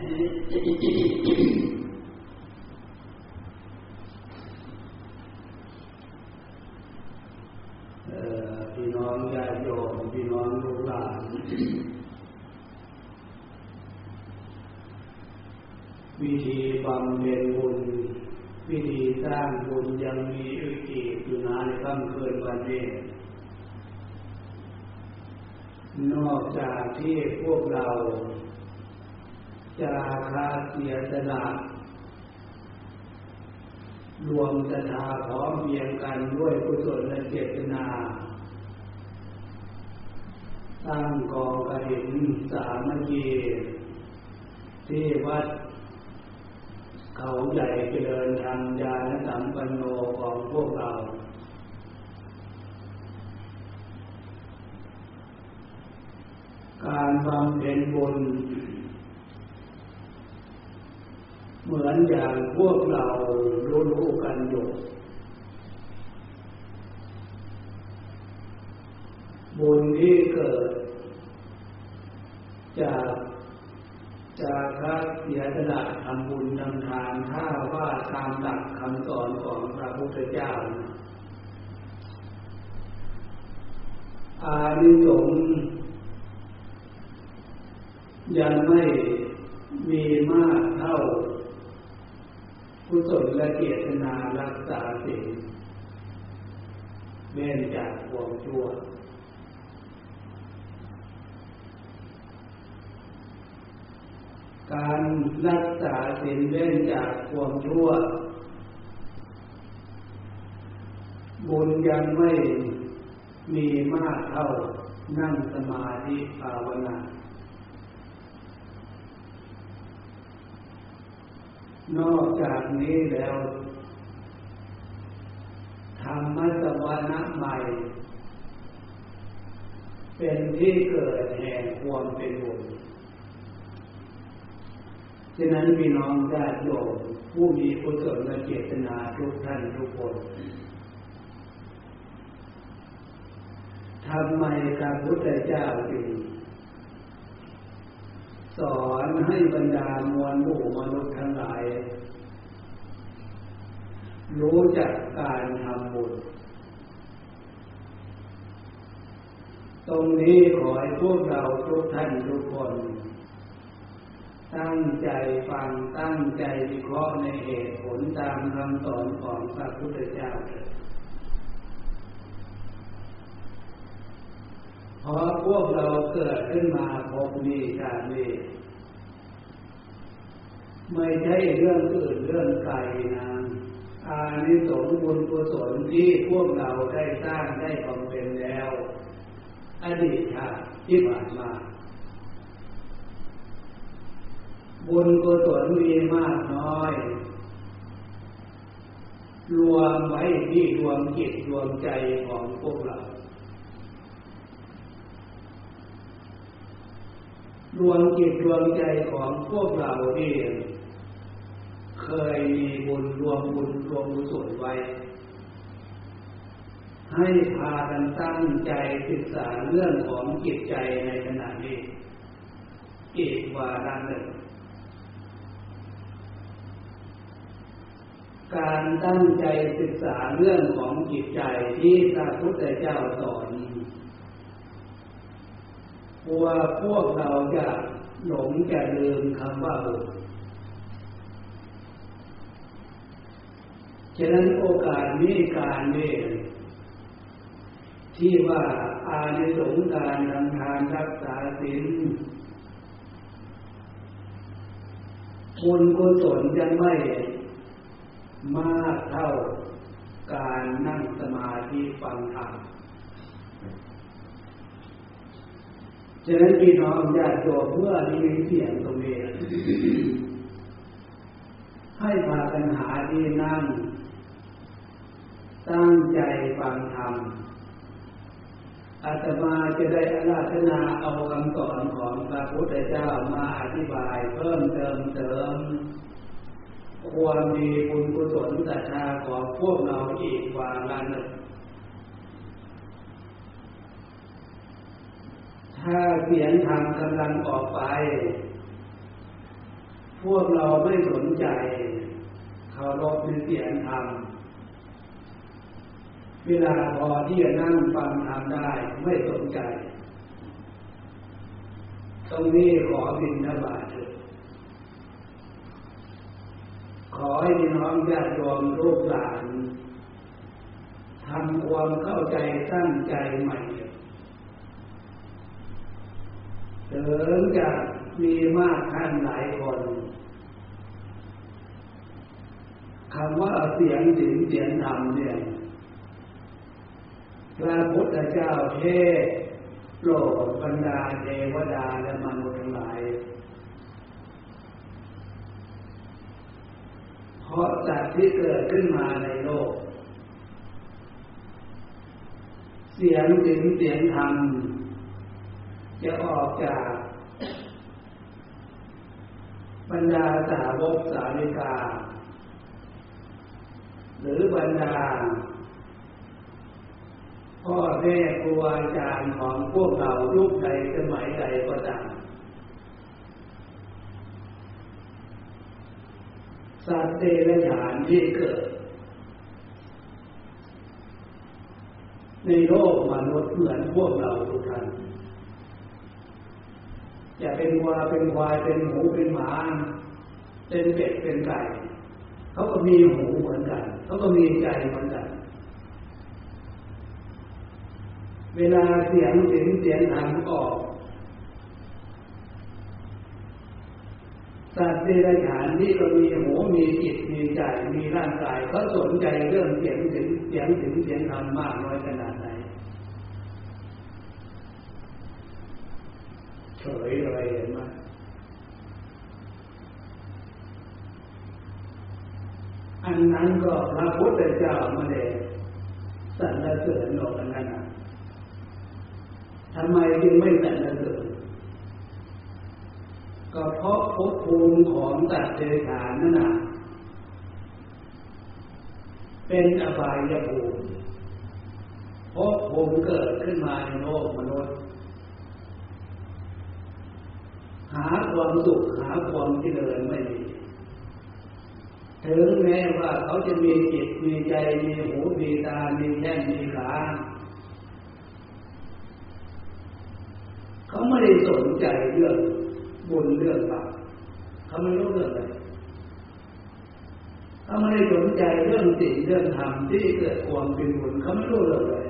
พี่น้องญาติโยมพี่น้องลูกหลานวิธีบำเพ็ญบุญวิธีสร้างบุญยังมีอีกอยู่นาในค่ำคืนวันนี้นอกจากที่พวกเรา จะคาเสียสละรวมศรัทธาพร้อมเพียงกันด้วยกุศลและเจตนาตั้งกองกระถินสามัคคีที่วัด เขาใหญ่เจริญธรรมญาณสัมปันโนของพวกเรา การบำเพ็ญบุญ เหมือนอย่างพวกเรารู้ๆกันอยู่บุญที่เกิด จากจากพระเสียสละทำบุญทำทานถ้าว่าตามหลักคำสอนของพระพุทธเจ้า อานิสงส์ยังไม่มีมากเท่า กุศลและเกียรตินารักษาสิ่งเว้นจากความชั่วการรักษาสิ่งเว้นจากความชั่ว บุญยังไม่มีมากเท่านั่งสมาธิภาวนา นอกจากนี้แล้วธรรมสวนะใหม่ เป็นที่เกิดแห่งความเป็นบุญฉะนั้นพี่น้องญาติโยมผู้มีกุศลและเจตนาทุกท่านทุกคนทำไมพระพุทธเจ้าจึง สอนให้บรรดามวลหมู่มนุษย์ทั้งหลาย รู้จักการทำบุญ ตรงนี้ขอให้พวกเราทุกท่านทุกคน ตั้งใจฟังตั้งใจวิเคราะห์ในเหตุผลตามคำสอนของพระพุทธเจ้าเถิด พอพวกเราเกิดขึ้นมาพบนี้ชาตินี้ไม่ใช่เรื่องอื่นเรื่องไกลนะอานิสงส์บุญกุศลที่พวกเราได้สร้างได้บำเพ็ญแล้ว อดีตชาติที่ผ่านมา บุญกุศลมีมากน้อย รวมไว้ที่ดวงจิตดวงใจของพวกเรา ดวงจิตดวงใจของพวกเราเองเคยมีบุญรวมบุญรวมกุศลไว้ ให้พากันตั้งใจศึกษาเรื่องของจิตใจในขณะนี้อีกวาระหนึ่ง การตั้งใจศึกษาเรื่องของจิตใจที่พระพุทธเจ้าสอน ว่าพวกเราจะหลงจะลืมคำว่าบุญฉะนั้นโอกาสนี้การนี้ที่ว่าอานิสงส์การทำทานรักษาศีลบุญกุศลยังไม่มากเท่าการนั่งสมาธิฟังธรรม ฉะนั้นพี่น้องญาติโยมเมื่อได้เสียงตรงนี้ให้พากันหาที่นั่ง ตั้งใจฟังธรรมอาตมาจะได้อาราธนาเอาคำสอนของพระพุทธเจ้ามาอธิบายเพิ่มเติมเติมความดีบุญกุศลศรัทธาของพวกเราอีกว่าละหนึ่ง ถ้าเสียงธรรมกำลังออกไป พวกเราไม่สนใจเคารพในเสียงธรรมเวลาพอที่จะนั่งฟังธรรมได้ไม่สนใจ ตรงนี้ขอบินทบาทเถิดขอให้น้องญาติโยมลูกหลานทำความเข้าใจตั้งใจใหม่ ถึงจะมีมากท่านหลายคนคำว่าเสียงสิงเสียงธรรมเนี่ยพระพุทธเจ้าเทศโปรดบรรดาเทวดาและมนุษย์ทั้งหลาย เพราะสัตว์ที่เกิดขึ้นมาในโลก เสียงสิงเสียงธรรม จะออกจากบรรดาสาวกสาวิกา หรือบรรดา พ่อแม่ครูอาจารย์ของพวกเรายุคใดสมัยใดก็ตามสัตว์เดรัจฉานที่เกิด ในโลกมนุษย์เหมือนพวกเราทุกท่าน อย่าเป็นวัวเป็นควายเป็นหมูเป็นหมา เป็นเป็ดเป็นไก่เขาก็มีหูเหมือนกันเขาก็มีใจเหมือนกัน เวลาเสียงเสียงเสียงหันออกสัตว์เดรัจฉานที่ก็มีหูมีจิตมีใจมีร่างกายเขาสนใจเรื่องเสียงเสียงเสียงเสียงเสียงธรรมมากน้อยขนาดไหน เฉยเลยเห็นไหมอันนั้นก็พระพุทธเจ้ามาเลยสรรเสริญออกกันนั้นทำไมจึงไม่สรรเสริญก็เพราะภพภูมิของตัดเดชานนั่นน่ะเป็นอบายภูมิภพภูมิเกิดขึ้นมาในโลกมนุษย์ หาความสุขหาความที่เดินไม่มีถึงแม้ว่าเขาจะมีจิตมีใจมีหูมีตา มีแข้งมีขาเขาไม่ได้สนใจเรื่องบุญเรื่องบาปเขาไม่รู้เรื่องอะไรเขาไม่ได้สนใจเรื่องสิ่งเรื่องธรรมที่เกิดความเป็นบุญเขาไม่รู้เรื่องเลย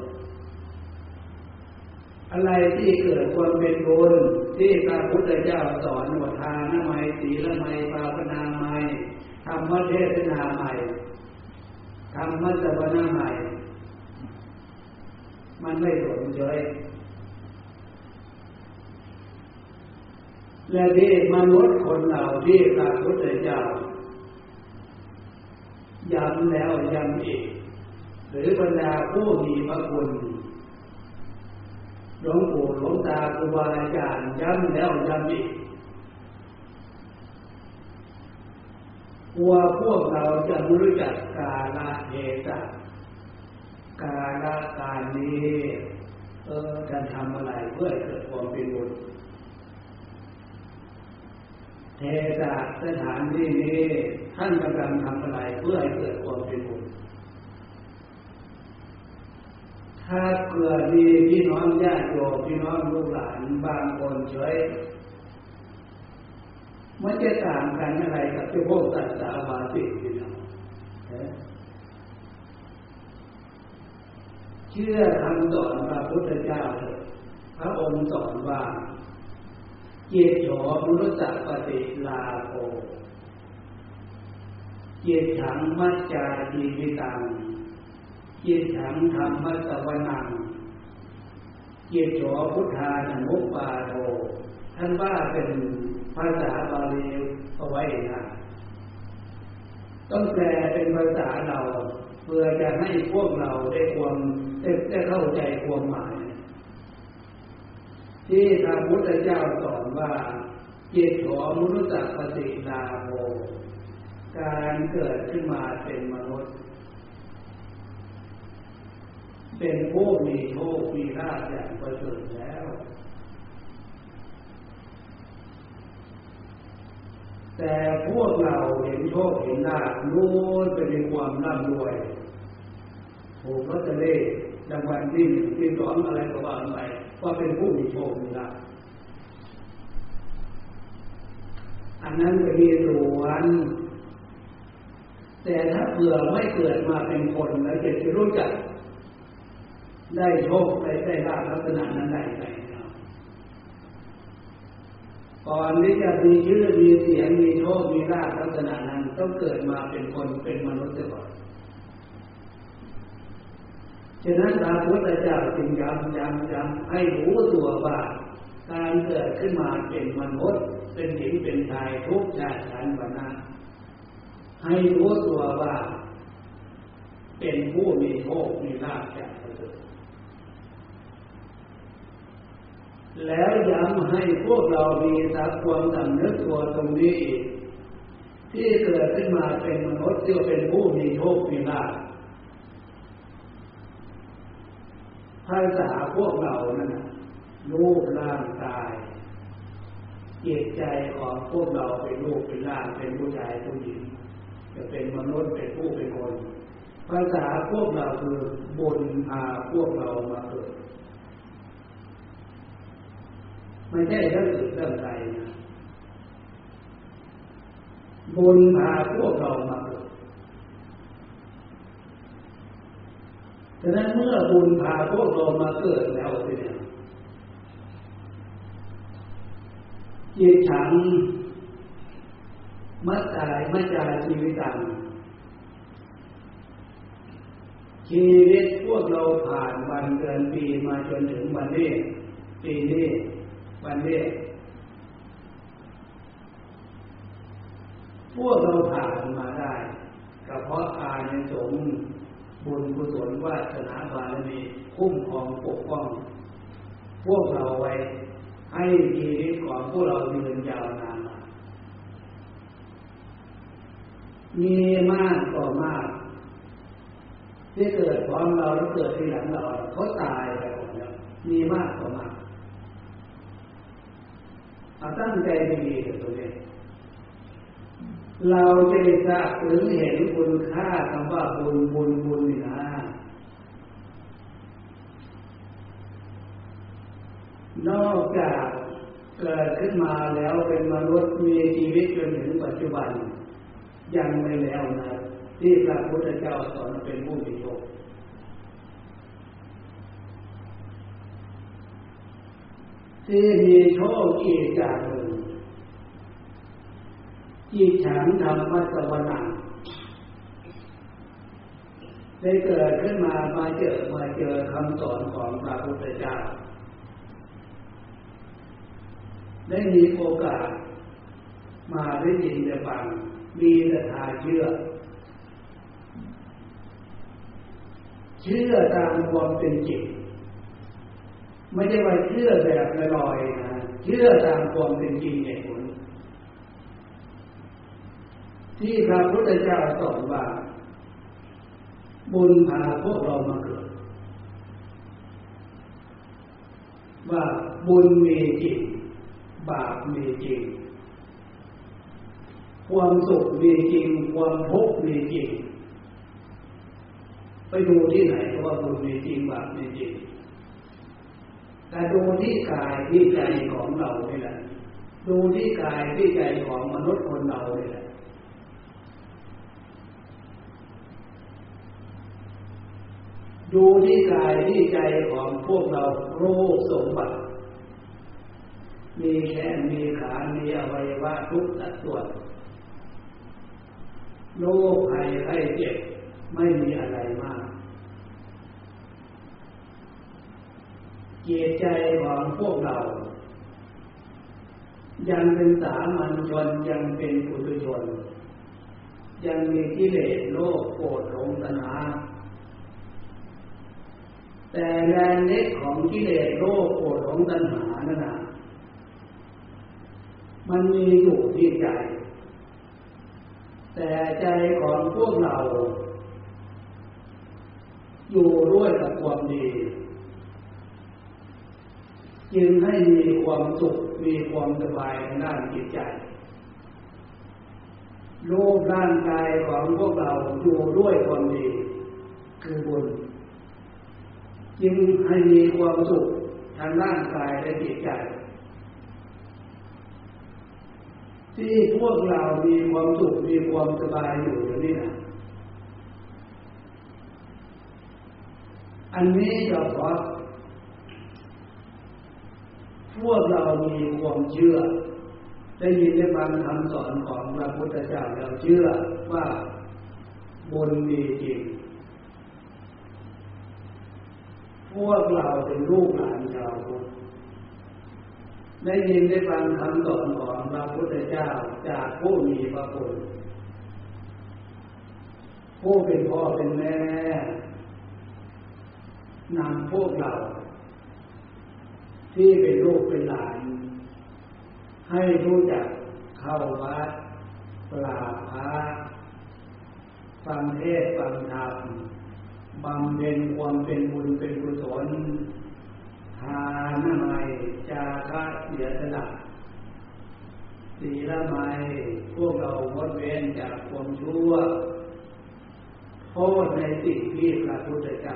อะไรที่เกิดความเป็นบุญ ที่พระพุทธเจ้าสอนว่าทานไมสีละไมภาวนาไมธรรมเทศนาใหม่ธรรมสวนาใหม่ มันไม่สนใจและที่มนุษย์คนเหล่าที่พระพุทธเจ้าย้ำแล้วย้ำอีก หรือบรรดาผู้มีพระคุณ หลวงปู่หลวงตาครูบาอาจารย์ย้ำแล้วย้ำอีกกลัวพวกเราจะรู้จักกาลเทศะกาลการนี้เออจะทำอะไรเพื่อเกิดความเป็นบุญเทศะสถานที่นี้ท่านกำลังทำอะไรเพื่อให้เกิดความเป็นบุญ ถ้าเกิดมีพี่น้องญาติโยมพี่น้องลูกหลานบางคนเฉยมันจะต่างกันอะไรกับเจ้าพวกตัดสาบาสิพี่น้องเชื่อคำสอนพระพุทธเจ้าเถอะพระองค์สอนว่าเจตโฉมนุสปฏิลาโภเจตถังมัจจาจีวิตังเจตถังธรรมมัสวนังเจตโฉพุทธานุมุปปาโทท่านว่าเป็นภาษาบาลีเอาไว้นะต้องแปลเป็นภาษาเรา เพื่อจะให้พวกเราได้ความได้เข้าใจความหมาย ที่พระพุทธเจ้าสอนว่าจิตของมนุษย์ปฏิลาโภการเกิดขึ้นมาเป็นมนุษย์ เป็นผู้มีโชคมีลาภอย่างประเสริฐแล้ว แต่พวกเราเห็นโชคเห็นลาภรู้ไปในความร่ำรวยถูกลอตเตอรี่รางวัลที่หนึ่งที่สองอะไรก็ว่าไปว่าเป็นผู้มีโชคมีลาภอันนั้นก็มีส่วนแต่ถ้าเผื่อไม่เกิดมาเป็นคนแล้วจะรู้จัก ได้โชคได้ได้ลาภลักษณะนั้นได้ไงก่อนที่จะมีชื่อมีเสียงมีโชคมีลาภลักษณะนั้นต้องเกิดมาเป็นคนเป็นมนุษย์ก่อนฉะนั้นพระพุทธเจ้าจึงย้ำย้ำย้ำให้รู้ตัวว่าการเกิดขึ้นมาเป็นมนุษย์เป็นหญิงเป็นชายทุกชาติชั้นวรรณะให้รู้ตัวว่า เป็นผู้มีโชคมีลาภจากพระเจ้า แล้วย้ำให้พวกเรามีสักความสำนึกตัวตรงนี้อีกที่เกิดขึ้นมาเป็นมนุษย์ที่เป็นผู้มีโชคมีลาภภาษาพวกเรานั้นรูปร่างกายจิตใจของพวกเราเป็นรูปเป็นร่างเป็นผู้ชายผู้หญิงจะเป็นมนุษย์เป็นผู้เป็นคนภาษาพวกเราคือบุญพาพวกเรามาเกิด ไม่ใช่เรื่องอื่นเรื่องใดนะบุญพาพวกเรามาเกิดฉะนั้นเมื่อบุญพาพวกเรามาเกิดแล้วเนี่ยจิตฉันมัจจายมัจจาชีวิตังชีวิตพวกเราผ่านวันเดือนปีมาจนถึงวันนี้ปีนี้ วันนี้พวกเราผ่านมาได้ก็เพราะอาในสงบุญกุศลวาสนาบารมีคุ้มครองปกป้อง พวกเราไว้ ให้ชีวิตของพวกเรายืนยาวนานมีมากต่อมาก ที่เกิดพร้อมเราแล้วเกิดที่หลังเราเขาตายไปหมดแล้วมีมากต่อมาก เอาตั้งใจดีๆตัวเองเราจะได้ทราบถึงเห็นคุณค่าคำว่าบุญบุญบุญนี่นะนอกจากเกิดขึ้นมาแล้วเป็นมนุษย์มีชีวิตจนถึงปัจจุบัน ยังไม่แล้วนะที่พระพุทธเจ้าสอนเป็นผู้มีโชค ที่มีโชคอีกอย่างหนึ่งที่ฉันทำมัสวนาได้เกิดขึ้นมามาเจอมาเจอคำสอนของพระพุทธเจ้า ได้มีโอกาส มาได้ยินได้ฟังมีศรัทธาเชื่อ เชื่อตามความเป็นจริง ไม่ใช่ว่าเชื่อแบบลอยๆนะเชื่อตามความเป็นจริงเหตุผลที่พระพุทธเจ้าสอนว่า บุญพาพวกเรามาเกิด ว่าบุญมีจริง บาปมีจริง ความสุขมีจริง ความทุกข์มีจริง ไปดูที่ไหนก็ว่าบุญมีจริง บาปมีจริง แต่ดูที่กายที่ใจของเรานี่แหละ ดูที่กายที่ใจของมนุษย์คนเรานี่แหละดูที่กายที่ใจของพวกเราโรคสมบัติ มีแขนมีขา มีอวัยวะทุกสัดส่วนโรคภัยไข้เจ็บไม่มีอะไรมาก เกียรใจของพวกเรา ยังเป็นสามัญชนยังเป็นปุถุชน ยังมีกิเลสโลภโกรธหลงตนาแต่แรงเล็กของกิเลสโลภโกรธหลงตัณหานั่นนะมันมีอยู่ที่ใจ แต่ใจของพวกเรา อยู่ด้วยกับความดี จึงให้มีความสุขมีความสบายในด้านจิตใจรูปร่างกายของพวกเราอยู่ด้วยความดี คือบุญจึงให้มีความสุขทางร่างกายและจิตใจ ที่พวกเรามีความสุขมีความสบายอยู่อย่างนี้นะอันนี้ก็เพราะ พวกเรามีความเชื่อ ได้ยินได้ฟังคำสอนของพระพุทธเจ้าเราเชื่อว่าบุญมีจริง พวกเราเป็นลูกหลานชาวพุทธได้ยินได้ฟังคำสอนของพระพุทธเจ้าจากผู้มีพระคุณผู้เป็นพ่อเป็นแม่นำพวกเรา ที่เป็นลูกเป็นหลาน ให้รู้จักเข้าวัดปราบพระฟังเทศฟังธรรมบำเพ็ญความเป็นบุญเป็นกุศลทานไมจาคะเสียสละศีลไมพวกเรางดเว้นจากความชั่วโทษในสิ่งที่พระพุทธเจ้า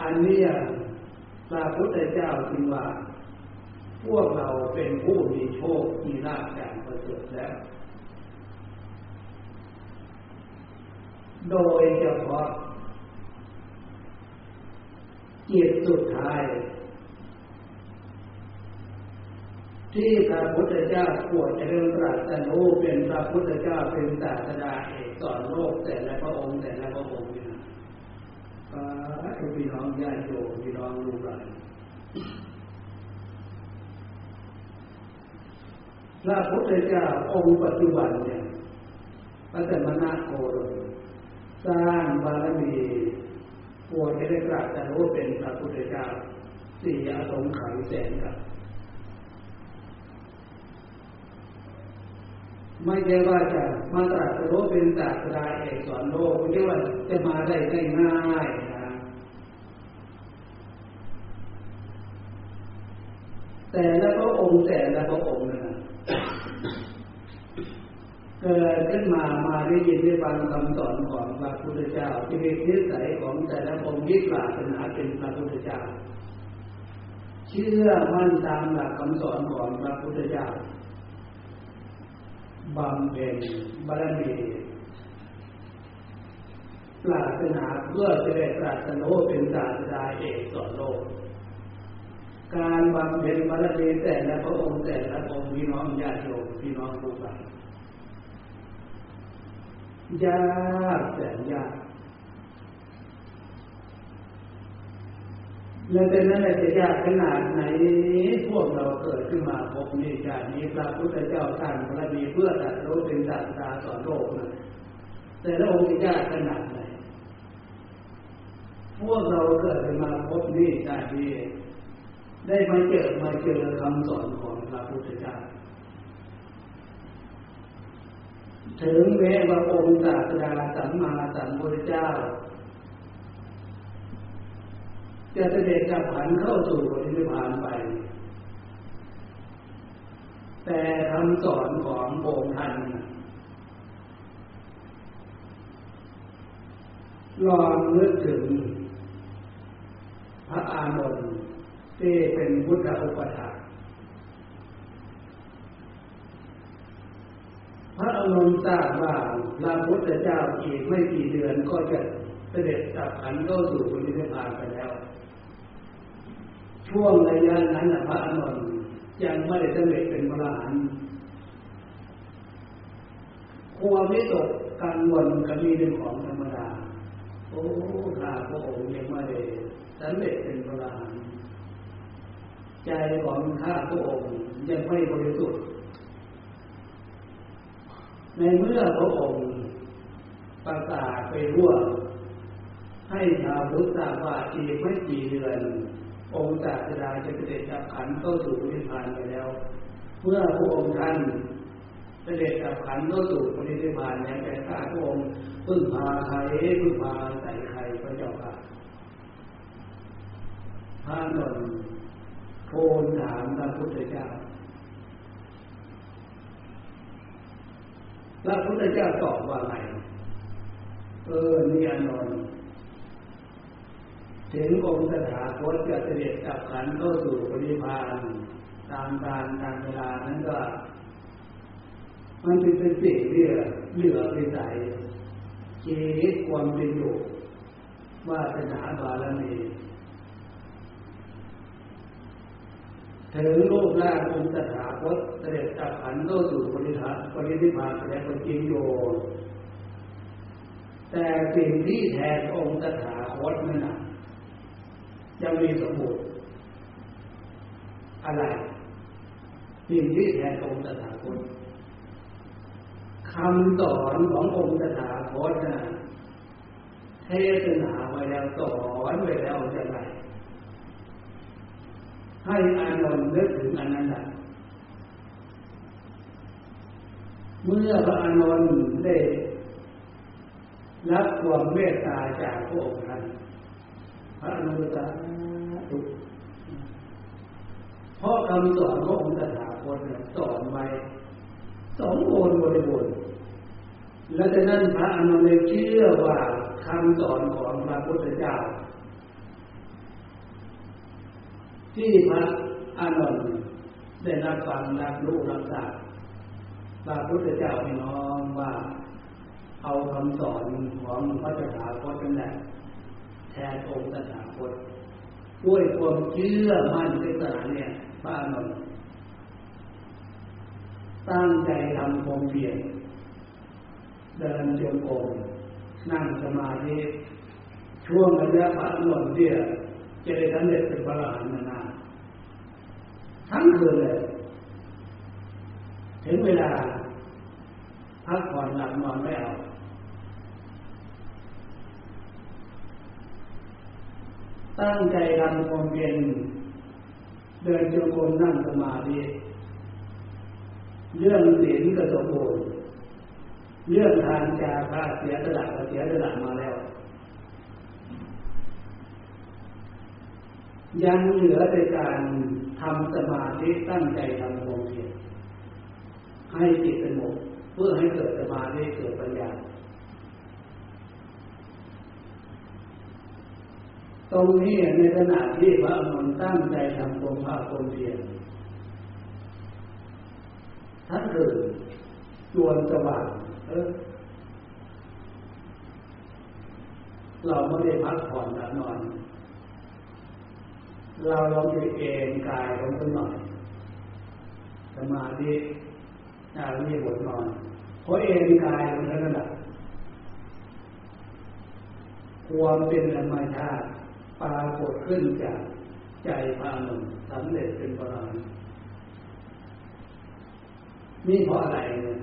อันนี้พระพุทธเจ้าจึงว่า พวกเราเป็นผู้มีโชคมีลาภอย่างประเสริฐแล้ว โดยเฉพาะจิตสุดท้าย ที่พระพุทธเจ้าปวดเจริญตรัสรู้เป็นพระพุทธเจ้าเป็นศาสดาเอกสอนโลกแต่ละพระองค์แต่ละพระองค์ พี่น้องญาติโยมพี่น้องลูกหลานพระพุทธเจ้าองค์ปัจจุบันเนี่ยพระเจ้านาโคดมสร้างบารมีปวดให้ได้กราบแต่รู้เป็นพระพุทธเจ้าสี่อสงไขยแสนกับ ไม่ใช่ว่าจะมาตรัสรู้เป็นศาสดาเอกสอนโลกไม่ใช่ว่าจะมาได้ง่ายๆนะแต่ละพระองค์แต่ละพระองค์นะเกิดขึ้นมามาได้ยินได้ฟังคำสอนของพระพุทธเจ้าที่เป็นนิสัยของแต่ละองค์ยึดหลักเป็นหาเป็นพระพุทธเจ้า เชื่อมั่นตามหลักคำสอนของพระพุทธเจ้า บำเพ็ญบารมีปรารถนาเพื่อจะได้ปรารถนาเป็นศาสดาเอกสอนโลก การบำเพ็ญบารมีแต่ละพระองค์แต่ละองค์พี่น้องญาติโยมพี่น้องผู้ฟังยากแสนยาก แล้วแต่นั้นจะยากขนาดไหนพวกเราเกิดขึ้นมาพบนี้ชาตินี้พระพุทธเจ้าท่านพระมีเพื่อตัดรู้เป็นศาสตราสอนโลกนะแต่ละองค์ยากขนาดไหนพวกเราเกิดขึ้นมาพบนี้ชาตินี้ได้มาเจอมาเจอคำสอนของพระพุทธเจ้าถึงแม้ว่าองค์ศาสดาสัมมาสัมพุทธเจ้า จะเสด็จกับผันเข้าสู่ปฏิพานไป แต่คำสอนขององค์ท่านลองนึกถึง พระอานนท์ที่เป็นพุทธอุปถาพระอนุนทราบว่าพระพุทธเจ้าอีกไม่กี่เดือนก็จะเสด็จจับขันเข้าสู่ปฏิพานไปแล้ว ช่วงระยะนั้นพระอนุนยังไม่ได้สำเร็จเป็นพระอรหันต์ความวิตกกังวลก็มีเป็นของธรรมดา โอ้ข้าพระองค์ยังไม่ได้สำเร็จเป็นพระอรหันต์ใจของข้าพระองค์ยังไม่บริสุทธิ์ ในเมื่อพระองค์ประกาศไปร่วมให้ชาวพุทธทราบว่าอีกไม่กี่เดือน องค์ศาสดาจะเสด็จดับขันเข้าสู่นิพพานไปแล้ว เมื่อพระองค์ท่านเสด็จดับขันเข้าสู่นิพพานแล้วแต่ข้าพระองค์พึ่งพาใครพึ่งพาใส่ใครพระเจ้าค่ะพระนนท์โพนถามพระพุทธเจ้าพระพุทธเจ้าตอบว่าไงเออนี่อนนท์ ถึงองค์สถาคตจะเสด็จกับขันเข้าสู่ปริพานตามการตามเวลานั้นก็ มันเป็นสิ่งเรื่อเหลือไปใส่ชีวิตความเป็นอยู่ว่าสนาบารมีถึงรูปร่างองค์สถาคตเสด็จกับขันเข้าสู่ปริธาปริธิพานแสดงเป็นจริงโยแต่สิ่งที่แทนองค์สถาคตนั่นนะ ยังมีสมบูรณ์อะไรสิ่งที่แทนองค์ตถาคตคำสอนขององค์ตถาคตนะเทศนาไว้แล้วสอนไว้แล้วจะไงให้อานนท์นึกถึงอันนั้นแหละเมื่อพระอานนท์ได้รับความเมตตาจากพระองค์ท่านพระอนุตตร เพราะคำสอนขององค์ตถาคตสอนไว้สองโอนบริบูรณ์และจากนั้นพระอนุเลยเชื่อว่าคำสอนของพระพุทธเจ้า ที่พระอานนท์ได้รับฟังรับรู้รับทราบพระพุทธเจ้าให้น้องว่า เอาคำสอนของพระตถาคตนั่นแหละแทนองค์ตถาคต ด้วยความเชื่อมั่นในศาสนาเนี่ยพระอนุนตั้งใจทำความเพียรเดินจงกรมนั่งสมาธิช่วงระยะพระนุนเนี่ยจะได้สำเร็จเป็นพระอรหันต์นานทั้งคืนเลยถึงเวลาพักผ่อนหลับนอนไม่เอา ตั้งใจทำความเพียรเดินจงกรมนั่งสมาธิเรื่องศีลก็สมบูรณ์เรื่องทานจาระเสียสละก็เสียสละมาแล้ว ยังเหลือในการทำสมาธิตั้งใจทำความเพียรให้จิตสงบเพื่อให้เกิดสมาธิเกิดปัญญา ตรงนี้ในขณะที่พระอนุนตั้งใจทำความภาคความเพียรท่านคือจวนสว่างเออเราไม่ได้พักผ่อนหลับนอน เราลองไปเอนกายลงสักหน่อยสมาธินารีบทนอนเพราะเอนกายลงนั้นแหละความเป็นธรรมชาติ ปรากฏขึ้นจากใจพระนุสำเร็จเป็นพระรานี่เพราะอะไรเนี่ย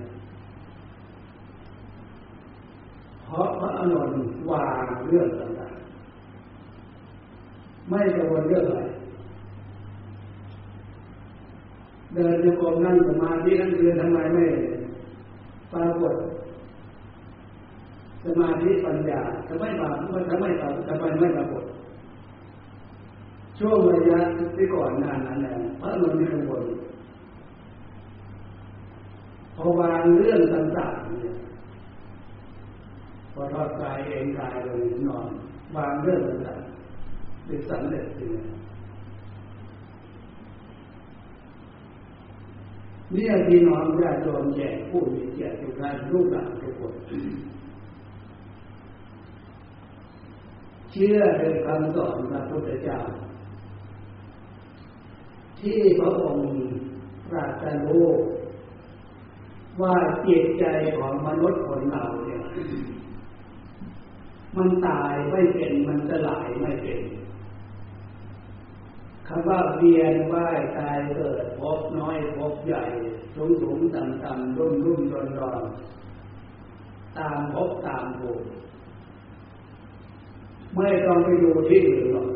เพราะพระอนุนวางเรื่องต่างๆไม่กังวลเรื่องอะไรเดินโยกมนั่งสมาธินั่งเรียนทำไมไม่ปรากฏสมาธิปัญญาทำไมปรากฏทำไมปรากฏทำไมไม่ปรากฏ ช่วงระยะที่ก่อนนานนั้นแหละพระนนท์มีกังวลพอวางเรื่องต่างๆเนี่ยพอทอดกายเองกายลงนอน วางเรื่องต่างๆเป็นสำเร็จจริงนี่พี่น้องญาติโยมแย่ผู้มีเกียรติทุกท่านลูกหลานทุกคนเชื่อในคำสอนพระพุทธเจ้า ที่พระองค์ตรัสรู้ว่าจิตใจของมนุษย์คนเราเนี่ย มันตายไม่เป็นมันสลายไม่เป็นคำว่าเวียนว่ายตายเกิดพบน้อยพบใหญ่ สูงสูงต่ำต่ำรุ่มรุ่มรอนรอนตามพบตามภูมิไม่ต้องไปดูที่อื่นหรอก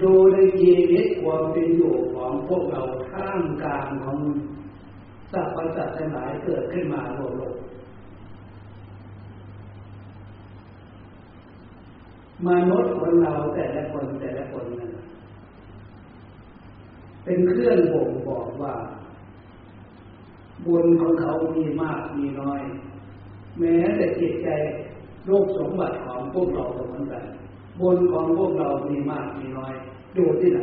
ดูในชีวิตความเป็นอยู่ของพวกเราท่ามกลางของสรรพสัตว์ทั้งหลายเกิดขึ้นมาโลกโลกมนุษย์คนเราแต่ละคนแต่ละคนนั้นเป็นเครื่องบ่งบอกว่าบุญของเขามีมากมีน้อย แม้แต่จิตใจโลกสมบัติของพวกเราเหมือนกัน บุญของพวกเรามีมากมีน้อย ดูที่ไหน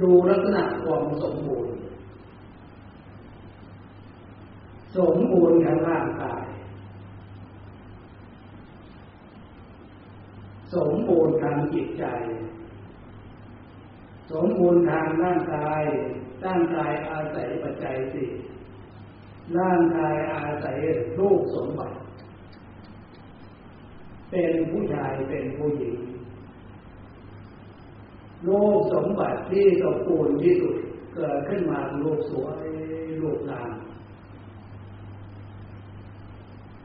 ดูลักษณะความสมบูรณ์สมบูรณ์ทางร่างกาย สมบูรณ์ทางจิตใจ สมบูรณ์ทางร่างกายร่างกายอาศัยปัจจัยสี่ร่างกายอาศัยรูปสมบัติ เป็นผู้ชายเป็นผู้หญิง รูปสมบัติที่สมบูรณ์ที่สุดเกิดขึ้นมารูปสวยรูปงาม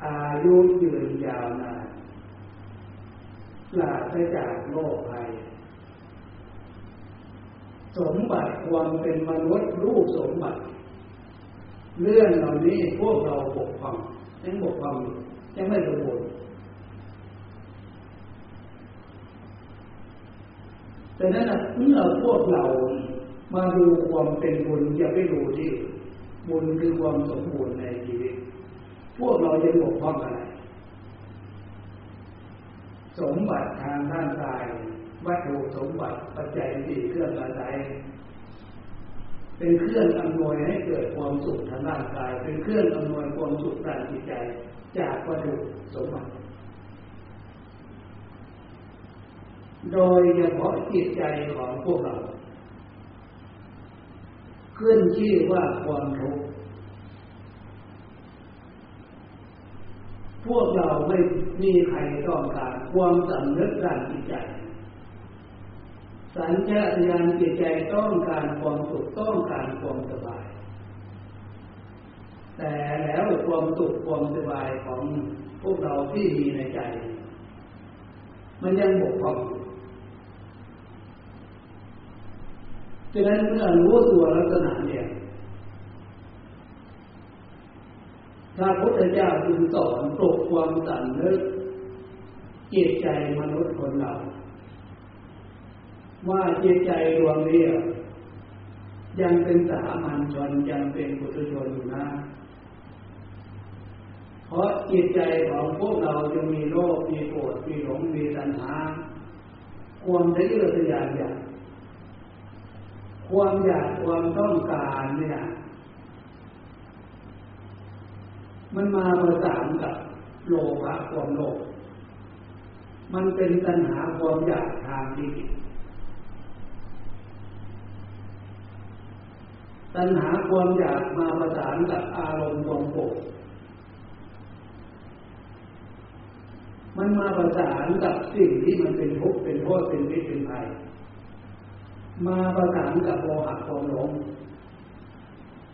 อายุยืนยาวนานปราศจากโรคภัย สมบัติความเป็นมนุษย์รูปสมบัติ เรื่องเหล่านี้พวกเราบกพร่องยังบกพร่องยังไม่สมบูรณ์ แต่นั้นเมื่อพวกเรามาดูความเป็นบุญอย่าไปดูที่บุญคือความสมบูรณ์ในชีวิต พวกเรายังบกพร่องอะไร สมบัติทางด้านกาย วัตถุสมบัติปัจจัยสี่เครื่องอาศัยเป็นเครื่องอำนวยให้เกิดความสุขทางร่างกาย เป็นเครื่องอำนวยความสุขทางจิตใจ จากวัตถุสมบัติ โดยเฉพาะจิตใจของพวกเรา ขึ้นชื่อว่าความทุกข์พวกเราไม่มีใครต้องการความสำนึกด้านจิตใจ สัญญาตญาณจิตใจต้องการความสุขต้องการความสบาย แต่แล้วความสุขความสบายของพวกเราที่มีในใจ มันยังบกพร่อง ฉะนั้นเมื่อรู้ตัวลักษณะเนี่ยพระพุทธเจ้าจึงสอนปลุกความสันนึกจิตใจมนุษย์คนเราว่าเจตใจดวงนี้ยังเป็นสามัญชนยังเป็นปุถุชนอยู่นะเพราะจิตใจของพวกเราจะมีโลภมีโกรธมีหลงมีตัณหา ความทะเยอทะยานอยาก ความอยากความต้องการเนี่ย มันมาประสานกับโลภะความโลภมันเป็นตัณหาความอยากทางที่ผิดตัณหาความอยากมาประสานกับอารมณ์ความโกรธมันมาประสานกับสิ่งที่มันเป็นทุกข์เป็นโทษเป็นพิษเป็นภัย มาประสานกับโมหะความหลง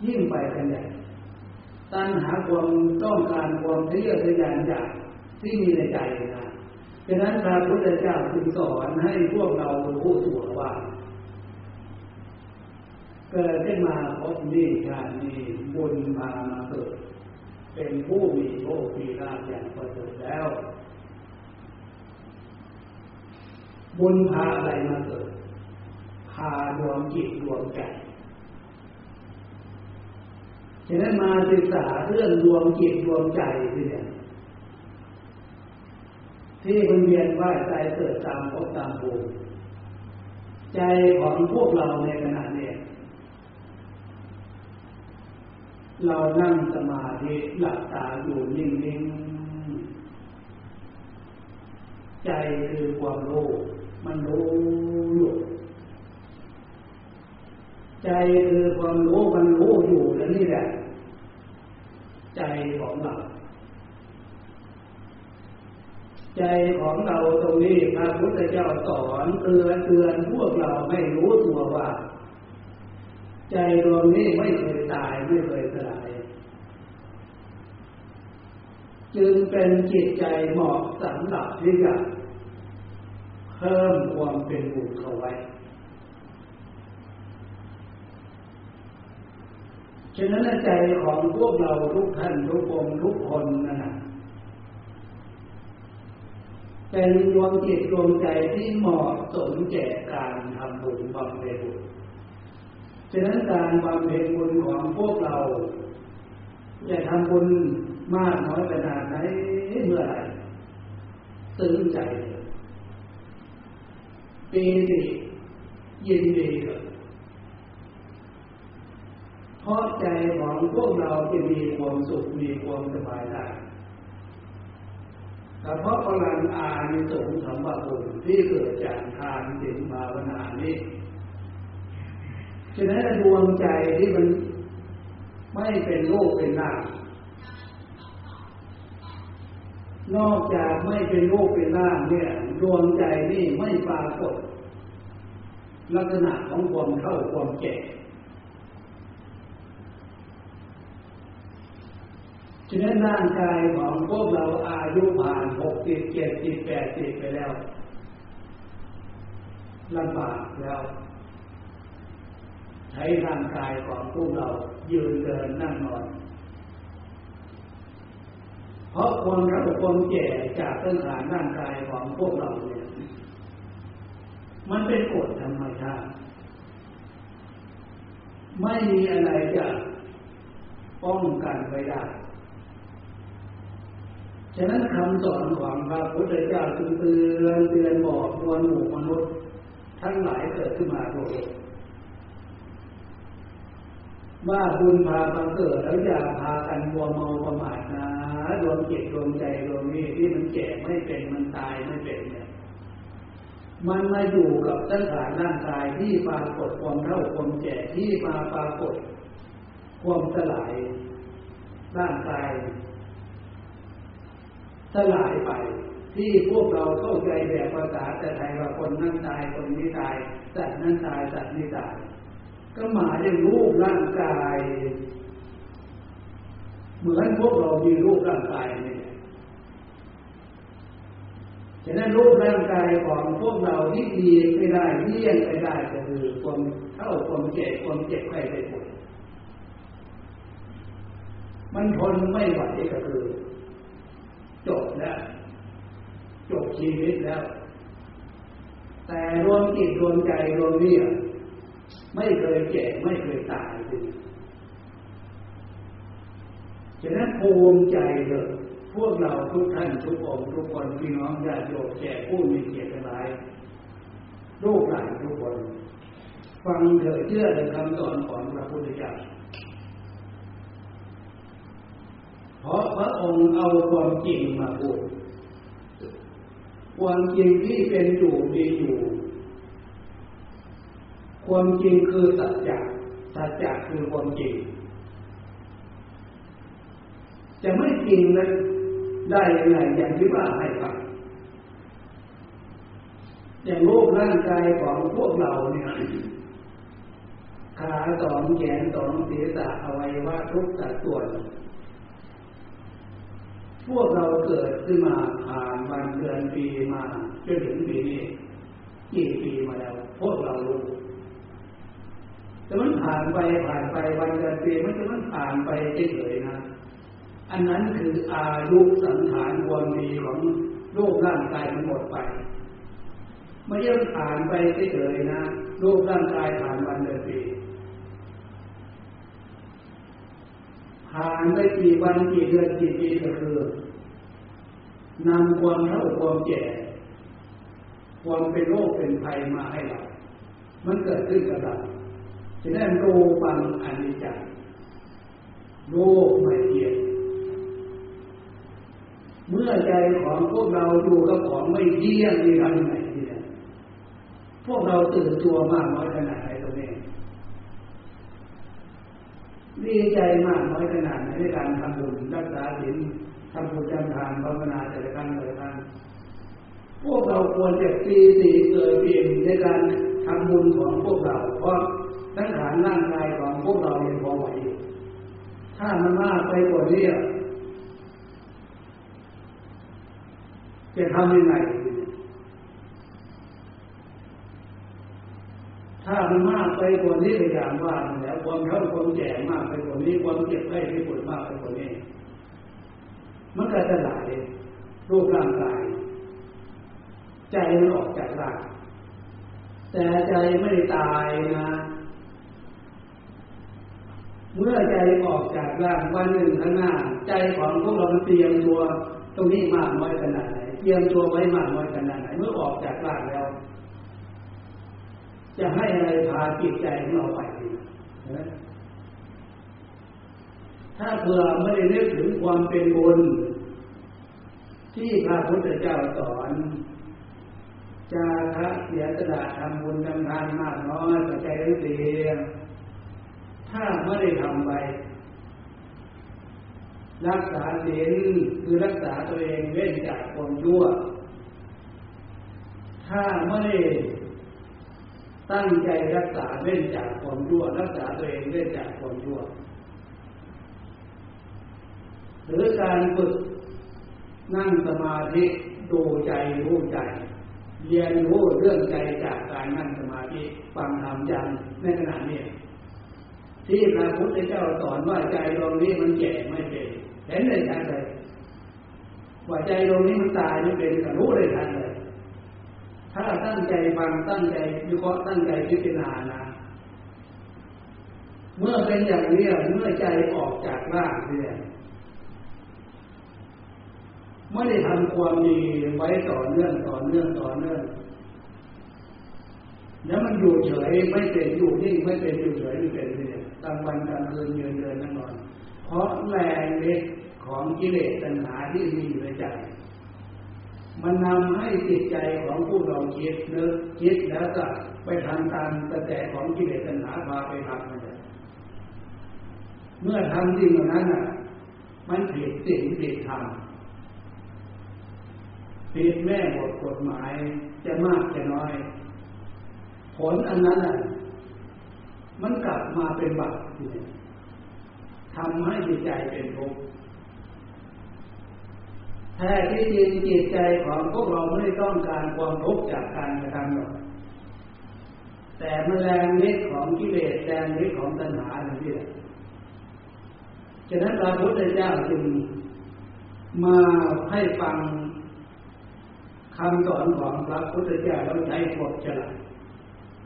ยิ่งไปกันใหญ่ตัณหาความต้องการความทะเยอทะยานอยากที่มีในใจนะฉะนั้นพระพุทธเจ้าจึงสอนให้พวกเรารู้ตัวว่าเกิดขึ้นมาพบนี่ชาตินี้บุญพามาเกิด เป็นผู้มีโชคมีลาภอย่างประเสริฐแล้ว บุญพาอะไรมาเกิด พาดวงจิตดวงใจฉะนั้นมาศึกษาเรื่องดวงจิตดวงใจเนี่ยที่มันเวียนว่าใจเกิดตามภพตามภูมิใจของพวกเราในขณะนี้เรานั่งสมาธิหลับตาอยู่นิ่งๆ ใจคือความรู้มันรู้อยู่ ใจคือความรู้มันรู้อยู่แล้วนี่แหละ ใจของเรา ใจของเราตรงนี้พระพุทธเจ้าสอนเตือนเตือนพวกเราไม่รู้ตัวว่า ใจดวงนี้ไม่เคยตายไม่เคยสลายจึงเป็นจิตใจเหมาะสำหรับที่จะเพิ่มความเป็นบุญเข้าไว้ ฉะนั้นใจของพวกเราทุกท่านทุกองทุกคนนะเป็นดวงจิตดวงใจที่เหมาะสมแก่การทำบุญบำเพ็ญบุญฉะนั้นการบำเพ็ญบุญของพวกเรา จะทำบุญมากน้อยขนาดไหนเมื่อไหร่ซึ้งใจปีติยินดีกับ เพราะใจของพวกเราจะมีความสุขมีความสบายได้แต่เพราะพลังอานิสงส์สัมบับุญที่เกิดจากทานศีลภาวนานี้ฉะนั้นดวงใจที่มันไม่เป็นโลกเป็นนามนอกจากไม่เป็นโลกเป็นนามเนี่ยดวงใจนี่ไม่ปรากฏ ลักษณะของความเท่าความแก่ ฉะนั้นร่างกายของพวกเราอายุผ่านหกสิบเจ็ดสิบแปดสิบไปแล้วลำบากแล้ว ใช้ร่างกายของพวกเรายืนเดินนั่งนอน เพราะความรักความแก่จากต้นฐานร่างกายของพวกเราเนี่ยมันเป็นกฎธรรมชาติไม่มีอะไรจะป้องกันไว้ได้ ฉะนั้นคำสอนของพระพุทธเจ้าจึงเตือนเตือนบอกมวลหมู่มนุษย์ ทั้งหลายเกิดขึ้นมาโดยว่าบุญพาบังเกิดแล้วอย่าพากันวัวเมาประมาทนะดวงจิตดวงใจดวงนี้ที่มันแก่ไม่เป็นมันตายไม่เป็นเนี่ยมันมาอยู่กับตั้งฐานร่างกายที่ปรากฏความเท่าความแก่ที่มาปรากฏความสลายร่างกาย สลายไป ที่พวกเราเข้าใจแบบภาษาแต่ไทยว่าคนนั้นตายคนนี้ตายสัตว์นั้นตายสัตว์นี้ตาย ก็หมายถึงรูปร่างกาย เหมือนพวกเรามีรูปร่างกายนี่ฉะนั้นรูปร่างกายของพวกเราที่ดีไม่ได้เลี่ยงไม่ได้ก็คือความเท่าความเจ็บความเจ็บไข้ได้ป่วยมันทนไม่ไหวก็คือ จบแล้ว จบชีวิตแล้ว แต่รวมจิตรวมใจรวมเนี่ยไม่เคยแก่ไม่เคยตายเลยฉะนั้นภูมิใจเลยพวกเราทุกท่านทุกองทุกคนพี่น้องญาติโยมแก่ผู้มีเกียรติหลายลูกหลานทุกคน ฟังเถอะเชื่อในคำสอนของพระพุทธเจ้า เพราะพระองค์เอาความจริงมาพูดความจริงที่เป็นอยู่มีอยู่ ความจริงคือสัจจะสัจจะคือความจริง จะไม่จริงนั้นได้ยังไงอย่างที่ว่าให้ฟังอย่างโลกร่างกายของพวกเราเนี่ยขาสองแขนสองศีรษะอวัยวะทุกสัดส่วน พวกเราเกิดขึ้นมาผ่านวันเดือนปีมาจนถึงปีนี้กี่ปีมาแล้ว พวกเรารู้แต่มันผ่านไปผ่านไปวันเดือนปีมันจะมันผ่านไปเฉยๆนะ อันนั้นคืออายุสังขารวันดีของโลกร่างกายมันหมดไปไม่ใช่ผ่านไปเฉยๆนะโลกร่างกายผ่านวันเดือนปี ผ่านไปกี่วันกี่เดือนกี่ปีก็คือนำความเท่าความแก่ความเป็นโรคเป็นภัยมาให้เรา มันเกิดขึ้นกับเราฉะนั้นโรปังอนิจจ์โลกไม่เที่ยงเมื่อใจของพวกเราดูกับของไม่เที่ยงมีทำยังไงเนี่ยพวกเราตื่นตัวมากน้อยขนาดไหนตรงนี้ ดีใจมากน้อยขนาดไหนในการทำบุญรักษาศีลทำบุญจำทานภาวนาแต่ละครั้งแต่ละครั้งพวกเราควรจะปีสีเกิดเปลี่ยนในการทำบุญของพวกเรา เพราะทั้งฐานร่างกายของพวกเรายังพอไหวถ้ามันมากไปกว่านี้จะทำยังไง ถ้ามันมากไปกว่านี้ก็อย่างว่าแล้วความเท่าความแก่มากไปกว่านี้ความเจ็บไข้ที่ปวดมากไปกว่านี้ มันก็จะหลายรูปร่างกาย ใจมันออกจากร่างแต่ใจไม่ตายนะ เมื่อใจออกจากร่างวันหนึ่งข้างหน้า ใจของพวกเราเตรียมตัวตรงนี้มากน้อยขนาดไหนเตรียมตัวไว้มากน้อยขนาดไหนเมื่อออกจากร่างแล้ว จะให้อะไรพาจิตใจของเราไปดีถ้าเผื่อไม่ได้นึกถึงความเป็นบุญที่พระพุทธเจ้าสอนจาคะเสียสละทำบุญทำทานมากน้อยกับใจเสียถ้าไม่ได้ทำไป รักษาศีลคือรักษาตัวเองเว้นจากความชั่ว ถ้าไม่ได้ ตั้งใจรักษาเว้นจากความชั่ว รักษาตัวเองเว้นจากความชั่ว หรือการฝึกนั่งสมาธิดูใจรู้ใจ เรียนรู้เรื่องใจจากการนั่งสมาธิฟังธรรมจังในขณะนี้ที่พระพุทธเจ้าสอนว่าใจตรงนี้มันแก่ไม่เป็นเห็นได้ชัดเลยว่าใจตรงนี้มันตายไม่เป็นก็รู้ได้ชัดเลย ถ้าเราตั้งใจฟังตั้งใจวิเคราะห์ตั้งใจพิจารณานะ เมื่อเป็นอย่างนี้เมื่อใจออกจากร่างเนี่ยไม่ได้ทำความดีไว้ต่อเนื่องต่อเนื่องต่อเนื่องแล้วมันอยู่เฉยไม่เป็นอยู่นิ่งไม่เป็นอยู่เฉยไม่เป็นเนี่ยกลางวันกลางคืนเยืนเดินนั่งนอน เพราะแรงเล็กของกิเลสตัณหาที่มีอยู่ในใจ มันนำให้จิตใจของผู้เราคิดนึกคิดแล้วก็ไปทำตามกระแสของกิเลสตัณหาพาไปทำมันเลยเมื่อทำสิ่งนั้นอะ มันผิดสิ่งผิดธรรมผิดแม่บทกฎหมายจะมากจะน้อย ผลอันนั้นอะมันกลับมาเป็นบาปทำให้จิตใจเป็นทุกข์ แท้ที่จริงจิตใจของพวกเราไม่ต้องการความทุกข์จากการกระทำหรอกแต่มแรงนิดของกิเลสแรงนิดของตัณหาอย่างนี้ฉะนั้นพระพุทธเจ้าจึงมาให้ฟังคำสอนของพระพุทธเจ้าเราใช้บทฉลาด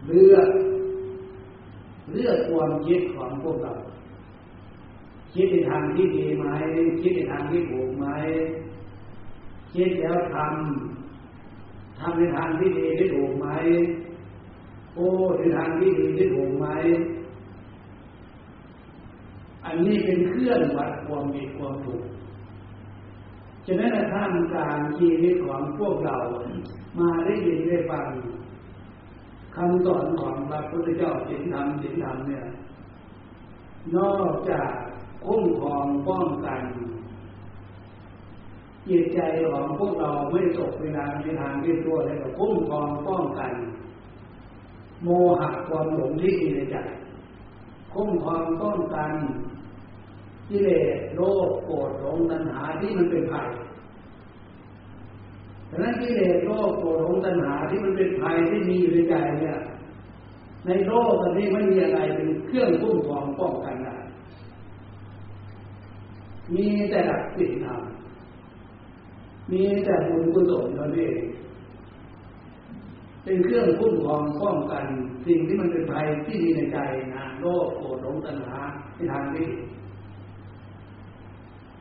เลือกเลือกความคิดของพวกเรา คิดในทางที่ดีไหม คิดในทางที่ถูกไหม คิดแล้วทำทำในทางที่ดีที่ถูกไหมโอ้ในทางที่ดีที่ถูกไหมอันนี้เป็นเครื่องวัดความดีความถูกฉะนั้นท่านการชีวิตของพวกเรา มาได้ยินได้ฟังคำสอนของพระพุทธเจ้าสินธรรมสินธรรมเนี่ย นอกจากคุ้มครองป้องกัน จิตใจของพวกเราไม่ตกเวลาในทางที่ตัวแล้วก็คุ้มครองป้องกัน โมหะความหลงที่มีในใจคุ้มครองป้องกันกิเลสโลภโกรธหลงตัณหาที่มันเป็นภัยดังนั้นกิเลสโลภโกรธหลงตัณหาที่มันเป็นภัยที่มีอยู่ในใจเนี่ยในโลกตอนนี้ไม่มีอะไรเป็นเครื่องคุ้มครองป้องกันได้มีแต่หลักศีลธรรม มีแต่บุญกุศลเท่านั้เป็นเครื่องคุ้มครองป้องกัน สิ่งที่มันเป็นภัยที่มีในใจนะโลภโกรธหลงตัณหาในทางนี้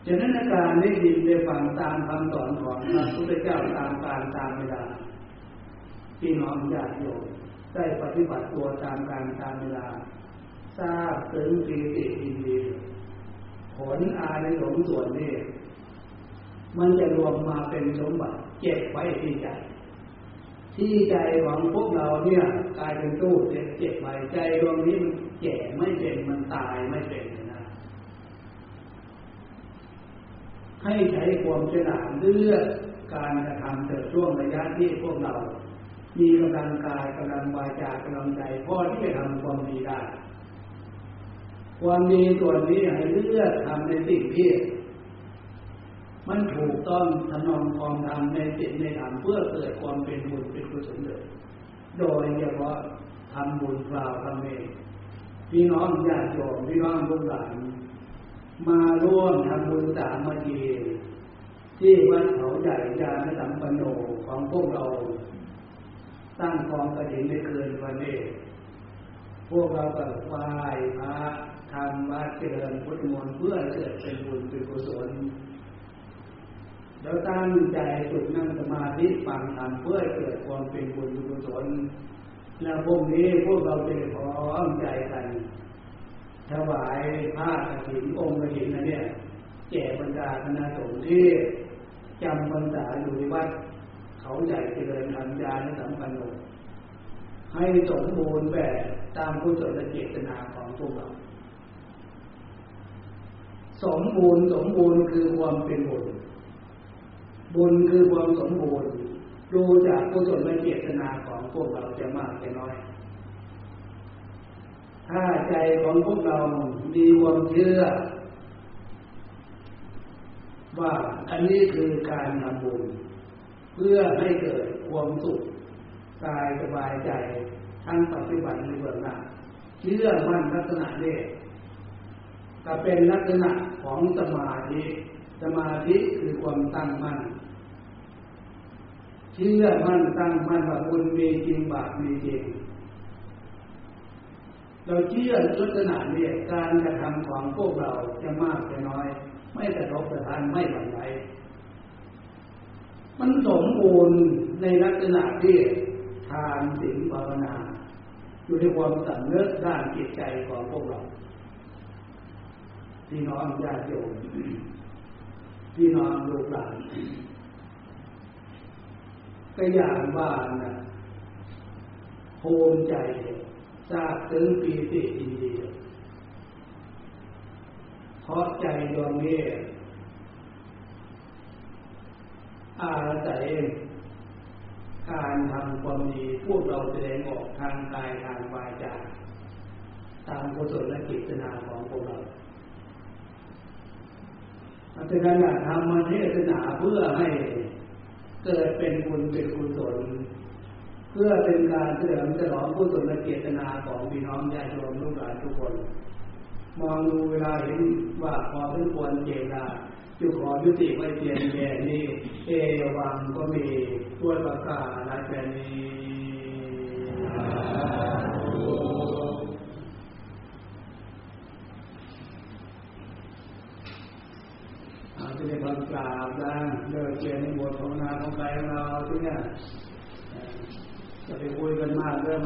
ฉะนั้นการได้ยินได้ฟังตามคำสอนของพระพุทธเจ้าตามการตามเวลาที่น้องญาติโยมได้ปฏิบัติตัวตามการตามเวลาทราบถึงปีติอินดีผลอาในหลงส่วนนี้ มันจะรวมมาเป็นสมบัติเก็บไว้ที่ใจ ที่ใจของพวกเราเนี่ยกลายเป็นตู้เก็บไว้ใจดวงนี้มันแก่ไม่เป็นมันตายไม่เป็นนะให้ใช้ความฉลาดเลือกการกระทำแต่ช่วงระยะที่พวกเรา มีกำลังกายกำลังวาจากำลังใจพอที่จะทำความดีได้ความดีส่วนนี้ให้เลือกทำในสิ่งที่ มันถูกต้องถนอมความทำในสิ่งในธรรมเพื่อเกิดความเป็นบุญเป็นกุศลเลยโดยเฉพาะทำบุญกล่าวทำเองพี่น้องญาติโยมพี่น้องลูกหลานมาร่วมทำบุญสามัคคีที่วัดเขาใหญ่จารสัมปันโนของพวกเราสร้งกองกระถิ่นในคืนวันนี้พวกเราก็ไหว้พระทำวัดเจริญพุทธมนต์เพื่อเกิดเป็นบุญเป็นกุศล แล้วตั้งใจฝึกนั่งสมาธิฟังธรรมเพื่อเกิดความเป็นบุญเป็นกุศลแล้วพวกนี้พวกเราจะพร้อมใจกัน ถวายผ้ากฐินองค์กฐินนะเนี่ยแจกบรรดาคณะสงฆ์ที่จำพรรษาอยู่ในวัด เขาใหญ่เจริญธรรมญาณสัมปันโนให้สมบูรณ์แบบตามผู้สนเจตนาของพวกเรา สมบูรณ์สมบูรณ์คือความเป็นบุญ บุญคือความสมบูรณ์ดูจากผู้สนเจตนาของพวกเราจะมากจะน้อย ถ้าใจของพวกเรามีความเชื่อ ว่าอันนี้คือการทำบุญ เพื่อให้เกิดความสุขกายสบายใจทั้งปฏิบัติในเบื้องหน้าเชื่อมั่นลักษณะนี้ก็เป็นลักษณะของสมาธิ สมาธิคือความตั้งมั่น เชื่อมั่นตั้งมั่นว่าบุญมีจริงบาปมีจริงเราเชื่อลักษณะเนี้การกระทำของพวกเราจะมากจะน้อย ไม่กระทบกระทานไม่หวั่นไหวมันสมบูรณ์ในลักษณะที่ทานศีลภาวนา อยู่ในความสำนึกด้านจิตใจของพวกเราพี่น้องญาติโยมพี่น้องลูกหลาน ก็อย่างว่านะภูมิใจทราบถึงปีติอินดียเพราะใจดวงนี้อาศัยการทำความดีพวกเราแสดงออกทางกายทางวาจาตามกุศลและกิจนาของพวกเราอาจารย์ทำมาเทศนาเพื่อให้ เกิดเป็นบุญเป็นกุศลเพื่อเป็นการเฉลิมฉลองกุศลและเจตนาของพี่น้องญาติโยมลูกหลานทุกคน มองดูเวลาเห็นว่าพอสมควรเจตนาจุขอยุติไว้เพียงแค่นี้ เอวังก็มีด้วยประกาศและแค่นี้ จจะได้บางกราบนะเลิกเรียนในบทของนาของใจของเราที่เนี่ยจะไปคุยกันมากเรื่อง